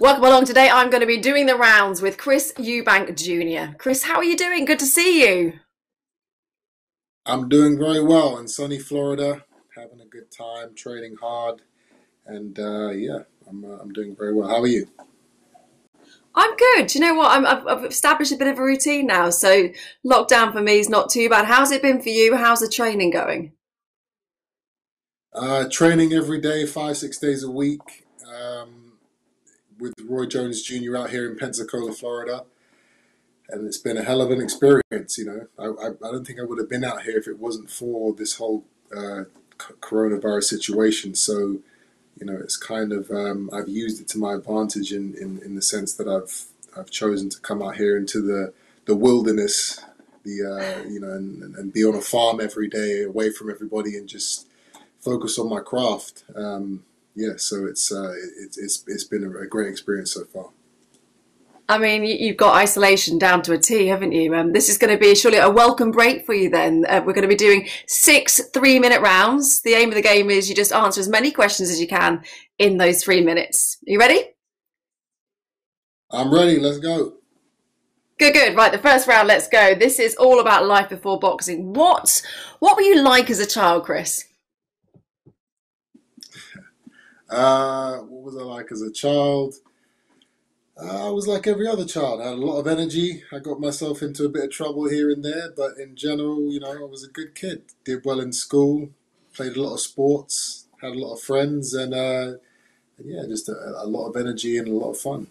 Welcome along today. I'm going to be doing the rounds with Chris Eubank Jr. Chris, how are you doing? Good to see you. I'm doing very well in sunny Florida, having a good time, training hard, and uh, yeah, I'm, uh, I'm doing very well. How are you? I'm good. You know what? i have established a bit of a routine now, so lockdown for me is not too bad. How's it been for you? How's the training going? Uh, training every day, five, six days a week. Um, with Roy Jones Jr. out here in Pensacola, Florida. And it's been a hell of an experience, you know. I, I, I don't think I would have been out here if it wasn't for this whole uh, coronavirus situation. So, you know, it's kind of um, I've used it to my advantage in, in, in the sense that I've I've chosen to come out here into the the wilderness, the uh, you know, and, and be on a farm every day, away from everybody, and just focus on my craft. Um, yeah, so it's uh, it, it's it's been a, great experience so far. I mean, you've got isolation down to a T, haven't you? Um, this is going to be surely a welcome break for you then. Uh, we're going to be doing six three minute rounds. The aim of the game is you just answer as many questions as you can in those three minutes. Are you ready? I'm ready. Let's go. Good, good. Right, the first round, let's go. This is all about life before boxing. What, what were you like as a child, Chris? Uh, what was I like as a child? Uh, I was like every other child. I had a lot of energy. I got myself into a bit of trouble here and there, but in general, you know, I was a good kid. Did well in school, played a lot of sports, had a lot of friends, and, uh, and yeah, just a, a, lot of energy and a lot of fun.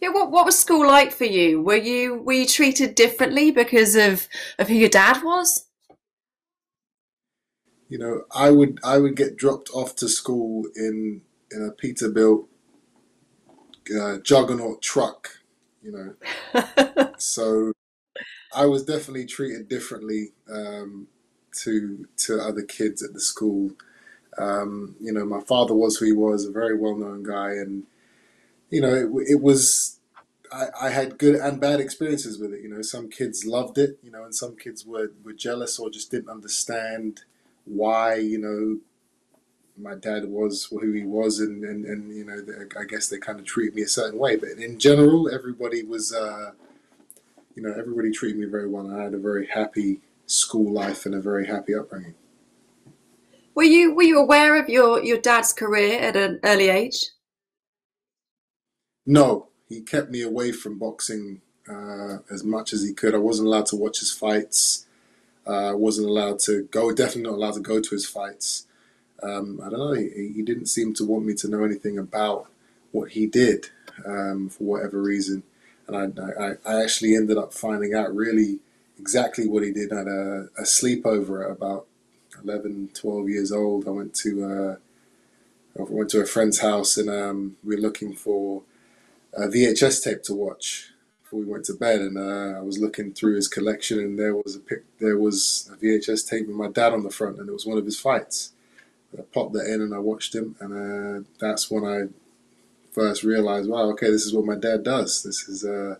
Yeah, what what was school like for you? Were you were you treated differently because of of who your dad was? You know, I would I would get dropped off to school in in a Peterbilt uh, juggernaut truck, you know. so I was definitely treated differently um, to to other kids at the school. Um, you know, my father was who he was, a very well known guy, and you know, it, it was. I, I had good and bad experiences with it. You know, some kids loved it, you know, and some kids were, were jealous or just didn't understand why you know my dad was who he was, and and, and you know I guess they kind of treated me a certain way. But in general, everybody was uh, you know everybody treated me very well. I had a very happy school life and a very happy upbringing. Were you were you aware of your your dad's career at an early age? No, he kept me away from boxing uh, as much as he could. I wasn't allowed to watch his fights. Uh, wasn't allowed to go. Definitely not allowed to go to his fights. Um, I don't know. He, he, didn't seem to want me to know anything about what he did um, for whatever reason. And I, I, I, actually ended up finding out really exactly what he did at a, a sleepover at about 11, 12 years old. I went to uh, I went to a friend's house and um, we were looking for a VHS tape to watch before we went to bed, and uh, I was looking through his collection, and there was a pic, there was a VHS tape with my dad on the front, and it was one of his fights. I popped that in, and I watched him, and uh, that's when I first realized, wow, okay, this is what my dad does. This is uh,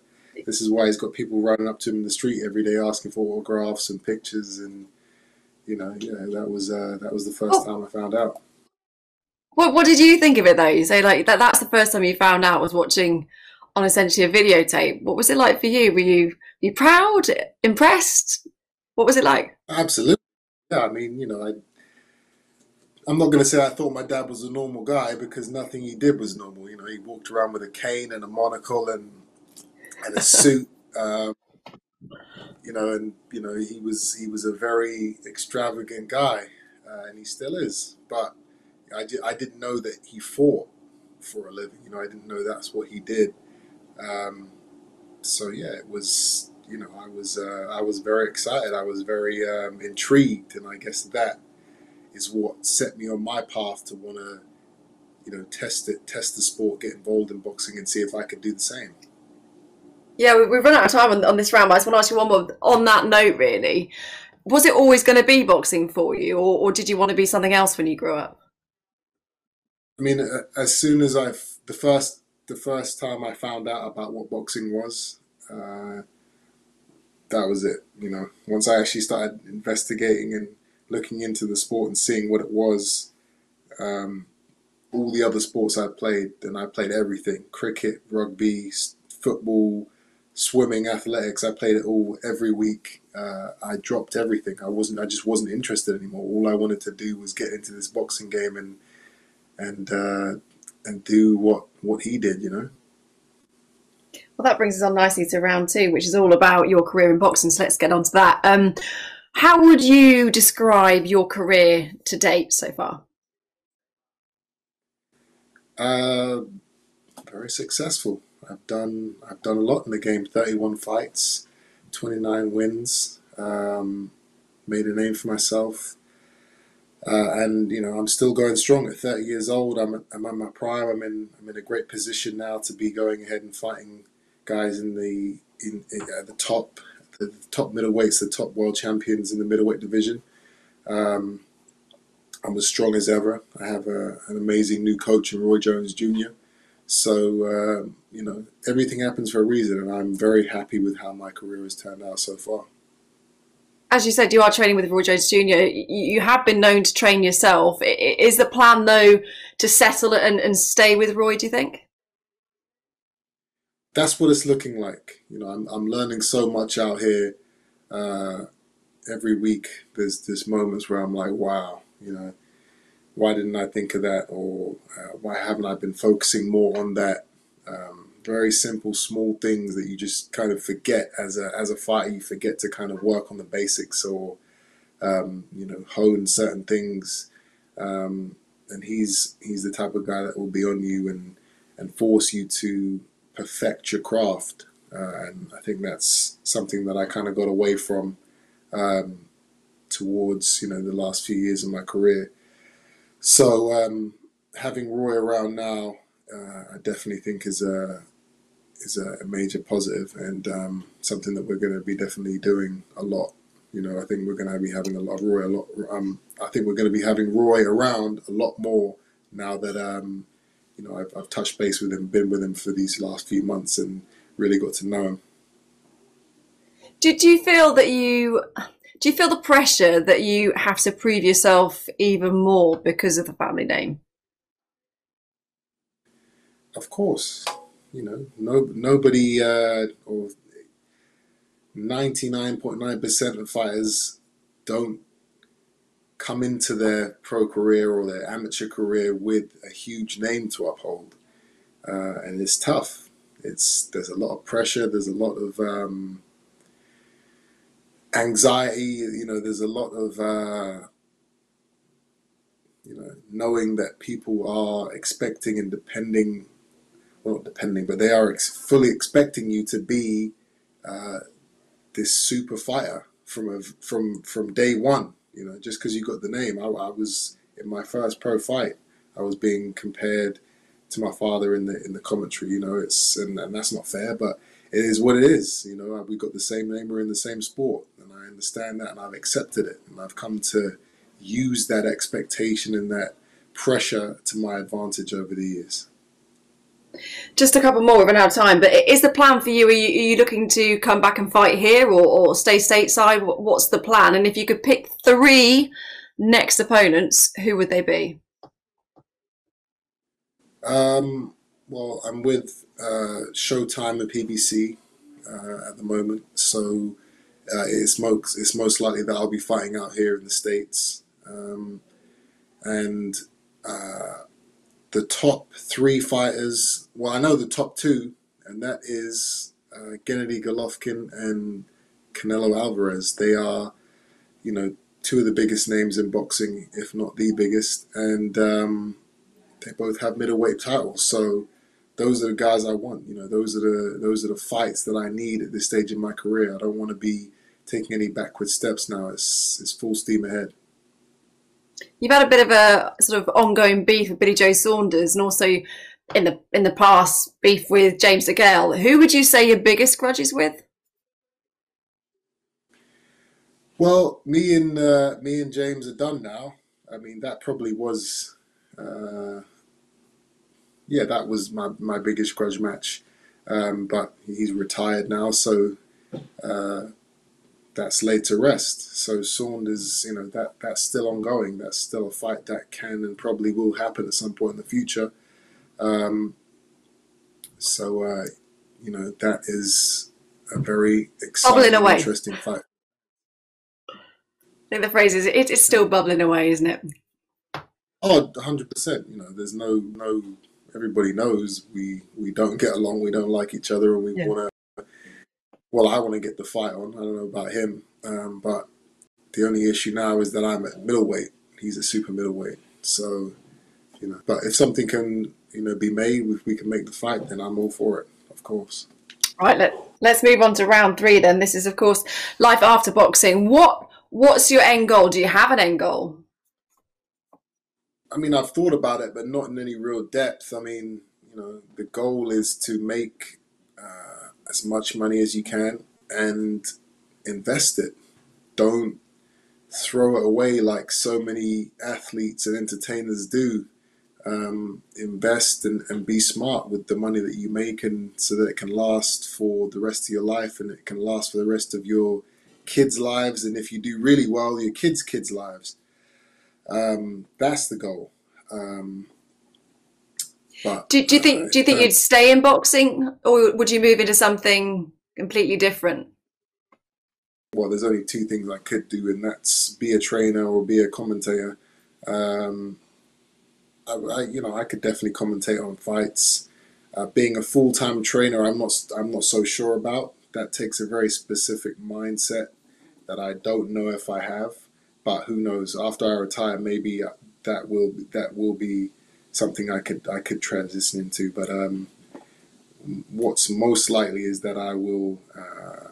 this is why he's got people running up to him in the street every day asking for autographs and pictures, and you know, yeah, that was uh, that was the first oh. time I found out. What What did you think of it though? You say like that. That's the first time you found out was watching on essentially a videotape. What was it like for you? Were you you proud, impressed? What was it like? Absolutely. Yeah, I mean, you know, I I'm not going to say I thought my dad was a normal guy because nothing he did was normal. You know, he walked around with a cane and a monocle and and a suit. Um, you know, and you know he was he was a very extravagant guy, uh, and he still is. But I, I didn't know that he fought for a living. You know, I didn't know that's what he did. Um, so yeah, it was you know I was uh, I was very excited. I was very um, intrigued, and I guess that is what set me on my path to want to you know test it, test the sport, get involved in boxing, and see if I could do the same. Yeah, we've run out of time on, on this round, but I just want to ask you one more on that note. Really, was it always going to be boxing for you, or, or did you want to be something else when you grew up? I mean, as soon as I the first the first time I found out about what boxing was, uh, that was it. You know, once I actually started investigating and looking into the sport and seeing what it was, um, all the other sports I played, and I played everything: cricket, rugby, football, swimming, athletics. I played it all every week. Uh, I dropped everything. I wasn't. I just wasn't interested anymore. All I wanted to do was get into this boxing game and and uh, and do what what he did. You know. Well, that brings us on nicely to round two, which is all about your career in boxing. So let's get on to that. Um, how would you describe your career to date so far? Uh, very successful. I've done I've done a lot in the game. Thirty one fights, twenty nine wins. Um, made a name for myself, uh, and you know I'm still going strong at thirty years old. I'm I'm at my prime. I'm in I'm in a great position now to be going ahead and fighting guys in the in, in the top the top middleweights, the top world champions in the middleweight division. Um, I'm as strong as ever. I have a, an amazing new coach in Roy Jones Jr. So, uh, you know, everything happens for a reason, and I'm very happy with how my career has turned out so far. As you said, you are training with Roy Jones Jr. You have been known to train yourself. Is the plan, though, to settle and, and stay with Roy, do you think? That's what it's looking like. You know, I'm, I'm learning so much out here. Uh, every week, there's, there's moments where I'm like, wow, you know, why didn't I think of that, or uh, why haven't I been focusing more on that? Um, very simple, small things that you just kind of forget as a as a fighter. You forget to kind of work on the basics or um, you know hone certain things. Um, and he's he's the type of guy that will be on you and and force you to perfect your craft. Uh, and I think that's something that I kind of got away from um, towards you know the last few years of my career. So um, having Roy around now, uh, I definitely think is a is a, major positive and um, something that we're going to be definitely doing a lot. You know, I think we're going to be having a lot of Roy a lot. Um, I think we're going to be having Roy around a lot more now that um, you know I've, I've touched base with him, been with him for these last few months, and really got to know him. Did you feel that you do you feel the pressure that you have to prove yourself even more because of the family name? Of course, you know, no nobody uh, or ninety nine point nine percent of fighters don't come into their pro career or their amateur career with a huge name to uphold, uh, and it's tough. It's there's a lot of pressure. There's a lot of um, anxiety. You know, there's a lot of uh, you know knowing that people are expecting and depending, well, depending, but they are ex- fully expecting you to be uh, this super fighter from a, from from day one. You know, just because you got the name, I, I was in my first pro fight. I was being compared to my father in the in the commentary. You know, it's and, and that's not fair, but it is what it is. You know, we got the same name, we're in the same sport, and I understand that, and I've accepted it, and I've come to use that expectation and that pressure to my advantage over the years. Just a couple more, we've run out of time. But is the plan for you? Are you, are you looking to come back and fight here, or, or stay stateside? What's the plan? And if you could pick three next opponents, who would they be? Um, well, I'm with uh, Showtime and PBC uh, at the moment, so uh, it's most it's most likely that I'll be fighting out here in the states, um, and uh, the top three fighters. Well, I know the top two, and that is uh, Gennady Golovkin and Canelo Alvarez. They are, you know, two of the biggest names in boxing, if not the biggest, and um, they both have middleweight titles. So those are the guys I want. You know, those are the those are the fights that I need at this stage in my career. I don't want to be taking any backward steps now. It's it's full steam ahead. You've had a bit of a sort of ongoing beef with Billy Joe Saunders, and also in the in the past beef with James DeGale. Who would you say your biggest grudges with? Well, me and uh, me and James are done now. I mean, that probably was uh, yeah, that was my, my biggest grudge match. Um, but he's retired now, so uh, that's laid to rest. So Saunders, you know, that that's still ongoing. That's still a fight that can and probably will happen at some point in the future. Um, so, uh, you know, that is a very exciting, interesting fight. I think the phrase is it is still bubbling away, isn't it? Oh, 100%. You know, there's no, no, everybody knows we, we don't get along, we don't like each other, and we Yeah. want to, well, I want to get the fight on. I don't know about him. Um, but the only issue now is that I'm at middleweight. He's a super middleweight. So, you know, but if something can, you know, be made, if we can make the fight, then I'm all for it, of course. Right, let, let's move on to round three then. This is, of course, life after boxing. What What's your end goal? Do you have an end goal? I mean, I've thought about it, but not in any real depth. I mean, you know, the goal is to make uh, as much money as you can and invest it. Don't throw it away like so many athletes and entertainers do. Um, invest and, and be smart with the money that you make, and so that it can last for the rest of your life and it can last for the rest of your kids' lives. And if you do really well, your kids' kids' lives. Um, that's the goal. Um, but Do, do you think Do you think uh, you'd stay in boxing, or would you move into something completely different? well, there's only two things I could do, and that's be a trainer or be a commentator. Um, I, I, you know, I could definitely commentate on fights. Uh, being a full-time trainer, I'm not. I'm not so sure about. That takes a very specific mindset that I don't know if I have. But who knows? After I retire, maybe that will that will be something I could I could transition into. But um, what's most likely is that I will. Uh,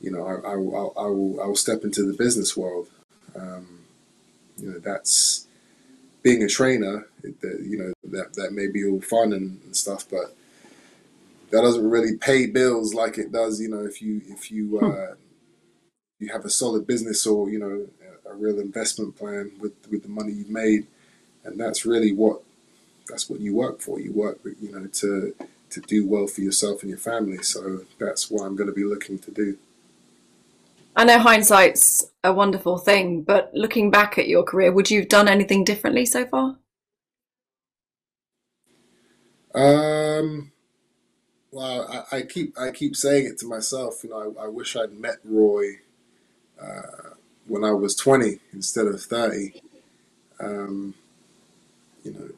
you know, I, I, will- I, will, I will step into the business world. Um, you know, that's being a trainer. That you know, that that may be all fun and, and stuff, but that doesn't really pay bills like it does. You know, if you if you uh, you have a solid business or you know a, a real investment plan with with the money you've made, and that's really what that's what you work for. You work, you know, to to do well for yourself and your family. So that's what I'm going to be looking to do. I know hindsight's a wonderful thing, but looking back at your career, would you have done anything differently so far? Um, well, I, I keep I keep saying it to myself. You know, I, I wish I'd met Roy uh, when I was twenty instead of thirty. Um, you know,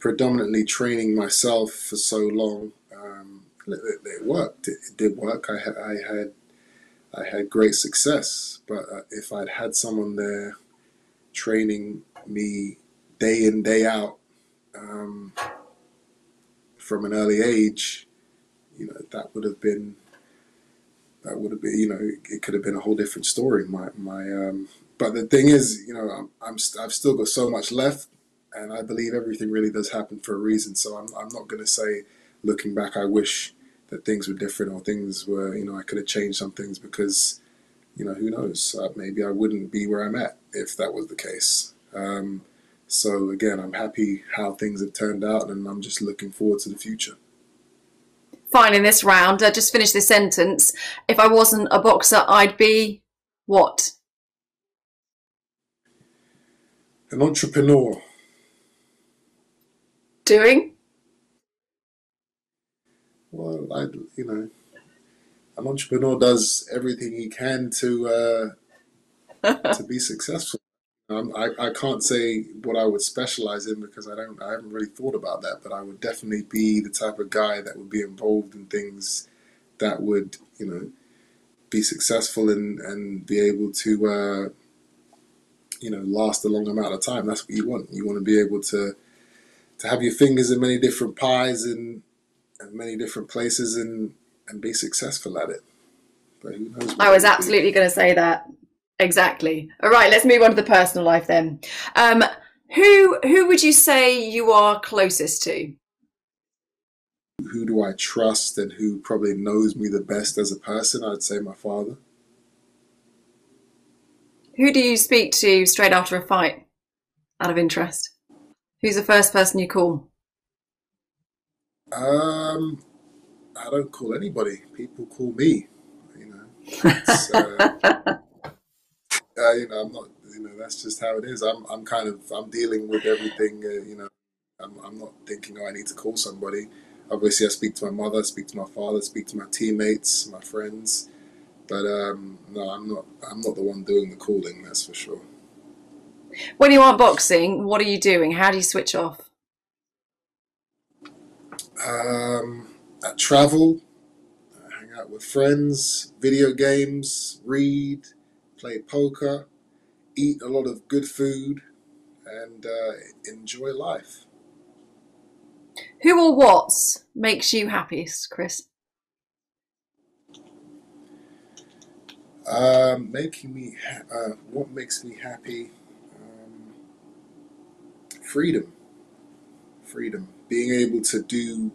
predominantly training myself for so long. Um, it, it- worked. It, it did work. I had I had I had great success. But uh, if I'd had someone there training me day in day out. Um, from an early age, you know, that would have been that would have been, you know, it could have been a whole different story. My my, um, but the thing is, you know, I'm, I'm st- I've still got so much left, and I believe everything really does happen for a reason. So I'm I'm not going to say, looking back, I wish that things were different or things were, you know, I could have changed some things because, you know, who knows? Uh, maybe I wouldn't be where I'm at if that was the case. Um, so again, I'm happy how things have turned out, and I'm just looking forward to the future. Fine, in this round, uh, just finish this sentence. If I wasn't a boxer, I'd be what? An entrepreneur. Doing? Well, I, you know, an entrepreneur does everything he can to uh, to be successful. Um, I, I can't say what I would specialize in because I don't I haven't really thought about that, but I would definitely be the type of guy that would be involved in things that would you know be successful and and be able to uh, you know last a long amount of time. That's what you want. You want to be able to to have your fingers in many different pies and, and many different places and and be successful at it. But who knows? I was it would be. absolutely going to say that. Exactly. All right, let's move on to the personal life then. Um, who who would you say you are closest to? who do I trust and who probably knows me the best as a person? I'd say my father. Who do you speak to straight after a fight? Out of interest, who's the first person you call? Um, I don't call anybody. People call me. You know, uh, uh, you know, I'm not. You know, that's just how it is. I'm. I'm kind of. I'm dealing with everything. Uh, you know, I'm. I'm not thinking. Oh, I need to call somebody. Obviously, I speak to my mother, speak to my father, speak to my teammates, my friends. But um, no, I'm not. I'm not the one doing the calling. That's for sure. When you aren't boxing, what are you doing? How do you switch off? Um, I travel, I hang out with friends, video games, read, play poker, eat a lot of good food, and uh, enjoy life. Who or what makes you happiest, Chris? Um, making me, uh, what makes me happy? Freedom. Freedom. Being able to do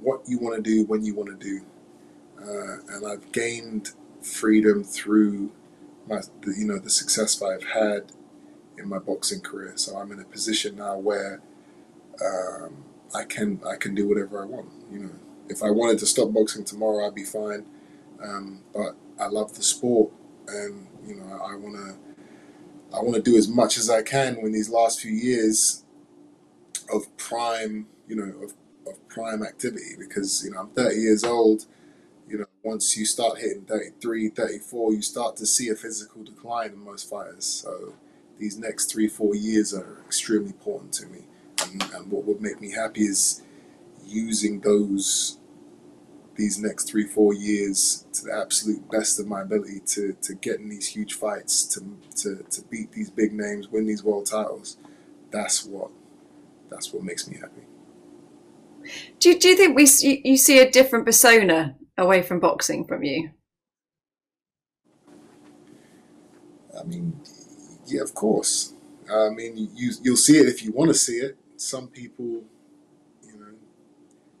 what you want to do when you want to do. Uh, and I've gained freedom through my, the, you know, the success that I've had in my boxing career. So I'm in a position now where um, I can I can do whatever I want. You know, if I wanted to stop boxing tomorrow, I'd be fine. Um, but I love the sport, and you know, I want to I want to do as much as I can when these last few years of prime, you know, of, of prime activity because you know I'm 30 years old. You know, once you start hitting 33, 34, you start to see a physical decline in most fighters. So these next three, four years are extremely important to me. And, and what would make me happy is using those these next three, four years to the absolute best of my ability to, to get in these huge fights, to, to, to beat these big names, win these world titles. That's what that's what makes me happy. Do you, do you think we you see a different persona away from boxing from you? I mean, yeah, of course. I mean, you you'll see it if you want to see it. Some people you know,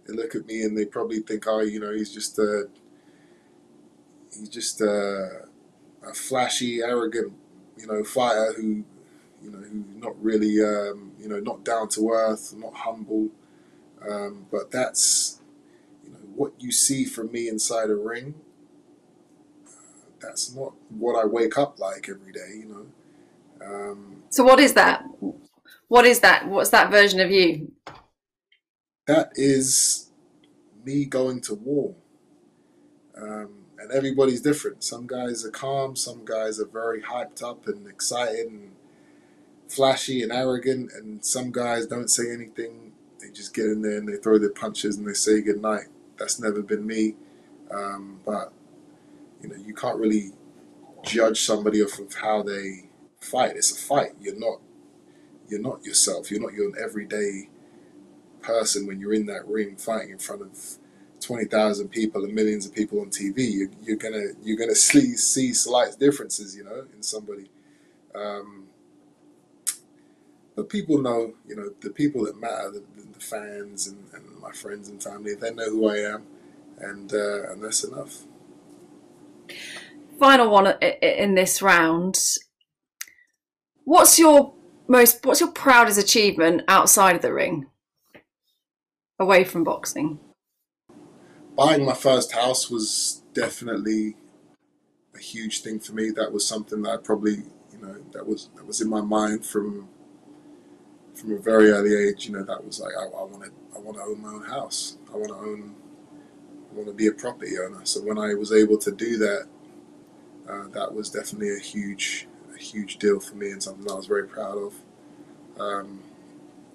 they look at me and they probably think, oh, you know, he's just a, he's just a, a flashy, arrogant, you know, fighter who, you know, who's not really, um, you know, not down to earth, not humble. Um, but that's, you know, what you see from me inside a ring. that's not what I wake up like every day, you know. Um, so what is that? What is that? What's that version of you? that is me going to war. Um, and everybody's different. Some guys are calm, some guys are very hyped up and excited and flashy and arrogant, and some guys don't say anything. They just get in there and they throw their punches and they say goodnight. That's never been me. Um, but, you know, you can't really judge somebody off of how they fight. It's a fight. You're not you're not yourself. You're not your everyday person when you're in that ring fighting in front of 20,000 people and millions of people on TV, you, you're gonna you're gonna see see slight differences, you know, in somebody. Um, but people know, you know, the people that matter, the, the fans and, and, my friends and family, they know who I am, and uh, and that's enough. Final one in this round. What's your most? What's your proudest achievement outside of the ring? away from boxing? Buying my first house was definitely a huge thing for me. That was something that I probably, you know, that was that was in my mind from from a very early age. You know, that was like I, I want to I want to own my own house. I want to own. I want to be a property owner. So when I was able to do that, uh, that was definitely a huge a huge deal for me and something I was very proud of. Um,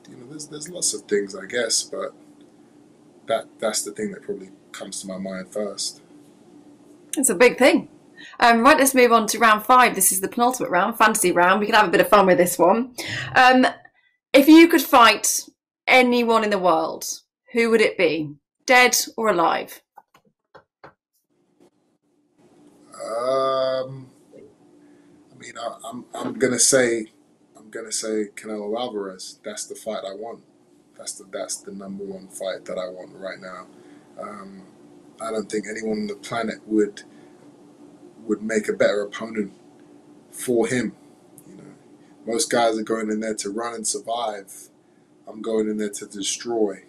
you know, there's there's lots of things I guess, but that that's the thing that probably comes to my mind first. It's a big thing. Um, right, let's move on to round five. This is the penultimate round, fantasy round. We can have a bit of fun with this one. Um, if you could fight anyone in the world, who would it be? Dead or alive? Um, I mean, I, I'm I'm gonna say I'm gonna say Canelo Alvarez. That's the fight I want. That's the that's the number one fight that I want right now. Um, I don't think anyone on the planet would would make a better opponent for him. Most guys are going in there to run and survive. I'm going in there to destroy,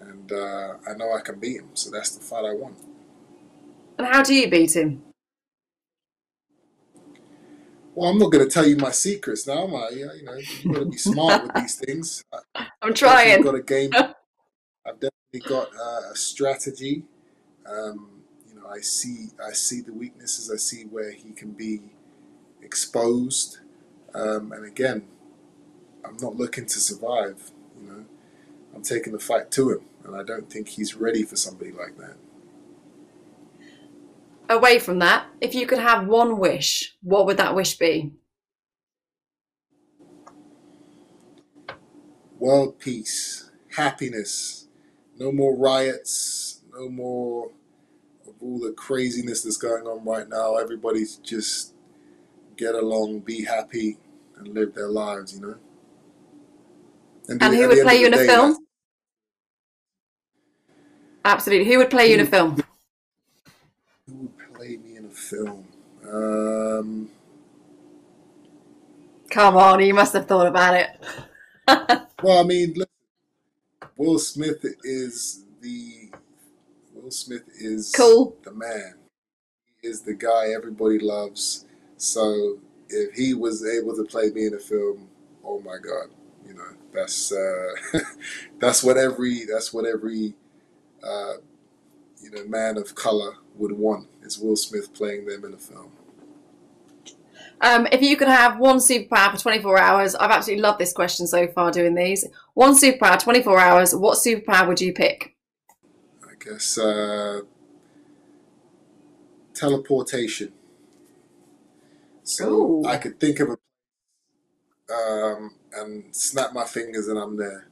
and uh, I know I can beat him. So that's the fight I want. And how do you beat him? Well, I'm not going to tell you my secrets now, am I? You know, you've got to be smart with these things. I'm trying. I've got a game. I've definitely got uh, a strategy. Um, you know, I see, I see the weaknesses. I see where he can be exposed. Um, and again, I'm not looking to survive. You know, I'm taking the fight to him, and I don't think he's ready for somebody like that. Away from that, if you could have one wish, what would that wish be? World peace, happiness, no more riots, no more of all the craziness that's going on right now. Everybody's just get along, be happy, and live their lives. You know. And the- who would play you in a day, film? Absolutely. Who would play you in a film? Who would play me in a film? Um, Come on, you must have thought about it. well, I mean, look, Will Smith is the Will Smith is Cool. the man. He is the guy everybody loves. So if he was able to play me in a film, oh my God, you know, that's uh, that's what every that's what every uh, you know man of color would want is Will Smith playing them in a film. Um, if you could have one superpower for 24 hours, I've absolutely loved this question so far doing these. One superpower, 24 hours, what superpower would you pick? I guess uh, teleportation. So Ooh. I could think of a um, and snap my fingers and I'm there,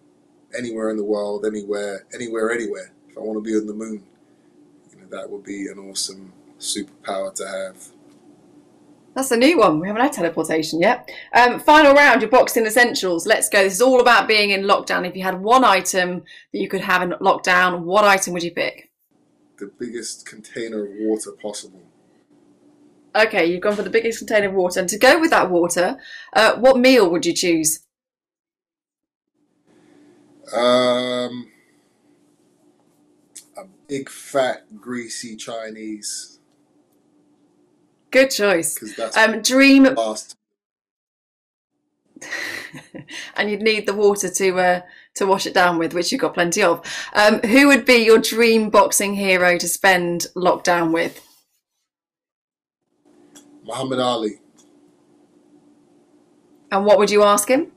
anywhere in the world, anywhere, anywhere, anywhere. If I want to be on the moon, you know that would be an awesome superpower to have. That's a new one. We haven't had teleportation yet. Um, final round, your boxing essentials. Let's go. This is all about being in lockdown. If you had one item that you could have in lockdown, what item would you pick? The biggest container of water possible. Okay, you've gone for the biggest container of water. And to go with that water, uh, what meal would you choose? Um, a big fat greasy Chinese Good choice. because that's Um, dream, fast. and you'd need the water to uh, to wash it down with, which you've got plenty of. Um, who would be your dream boxing hero to spend lockdown with? Muhammad Ali. And what would you ask him?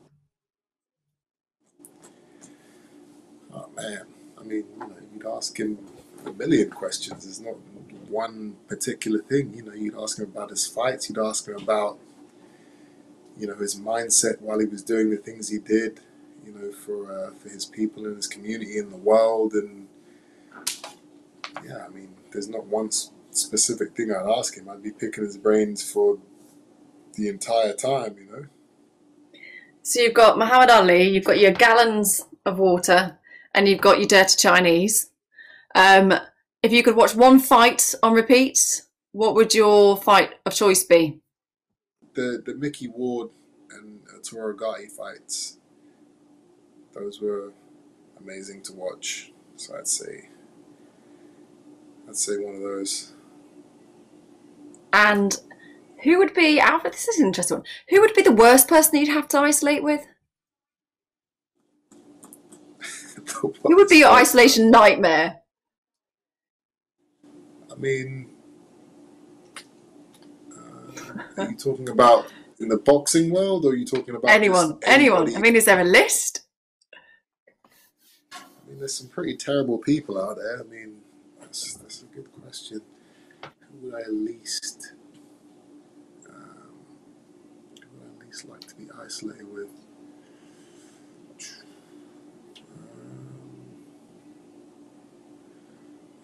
Oh man, I mean, you know, you'd ask him a million questions. There's not one particular thing. You know, you'd ask him about his fights. You'd ask him about, you know, his mindset while he was doing the things he did. You know, for uh, for his people and his community in the world. And yeah, I mean, there's not one specific thing I'd ask him. I'd be picking his brains for the entire time. You know. So you've got Muhammad Ali, you've got your gallons of water, and you've got your dirty Chinese. Um, if you could watch one fight on repeat, what would your fight of choice be? the the Micky Ward and Arturo Gatti fights, those were amazing to watch. So I'd say, I'd say one of those. And who would be, Alfred, this is an interesting one. Who would be the worst person you'd have to isolate with? Who would be your isolation nightmare? I mean, uh, are you talking about in the boxing world, or are you talking about Anyone, anyone. I mean, is there a list? I mean, there's some pretty terrible people out there. I mean, that's, that's a good question. Who would I least, um, who would I least like to be isolated with? Um,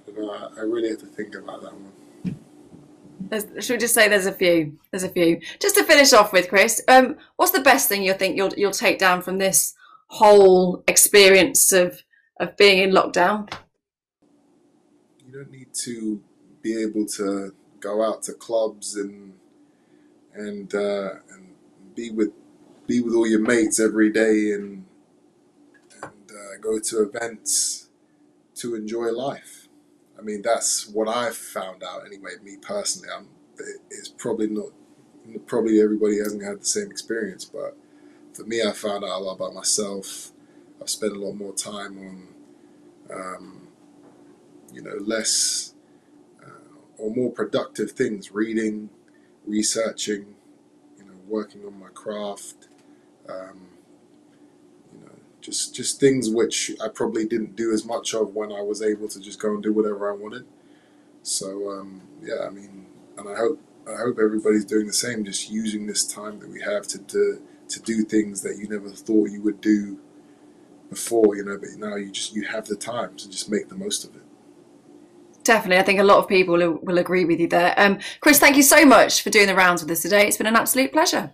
I don't know. I, I really have to think about that one. There's, should we just say there's a few? There's a few. Just to finish off with, Chris, um, what's the best thing you think you'll you'll take down from this whole experience of of being in lockdown? You don't need to be able to go out to clubs and and uh, and be with be with all your mates every day and and uh, go to events to enjoy life. I mean, that's what I've found out anyway. Me personally, I'm, it's probably not probably everybody hasn't had the same experience, but for me, I found out a lot about myself. I've spent a lot more time on, um, you know, less uh, or more productive things, reading, researching, you know, working on my craft. Um, you know, just just things which I probably didn't do as much of when I was able to just go and do whatever I wanted. So um, yeah, I mean, and I hope I hope everybody's doing the same, just using this time that we have to to, to do things that you never thought you would do before, you know, but now you just you have the time to just make the most of it. Definitely, I think a lot of people will, will agree with you there. Um, Chris, thank you so much for doing the rounds with us today. It's been an absolute pleasure.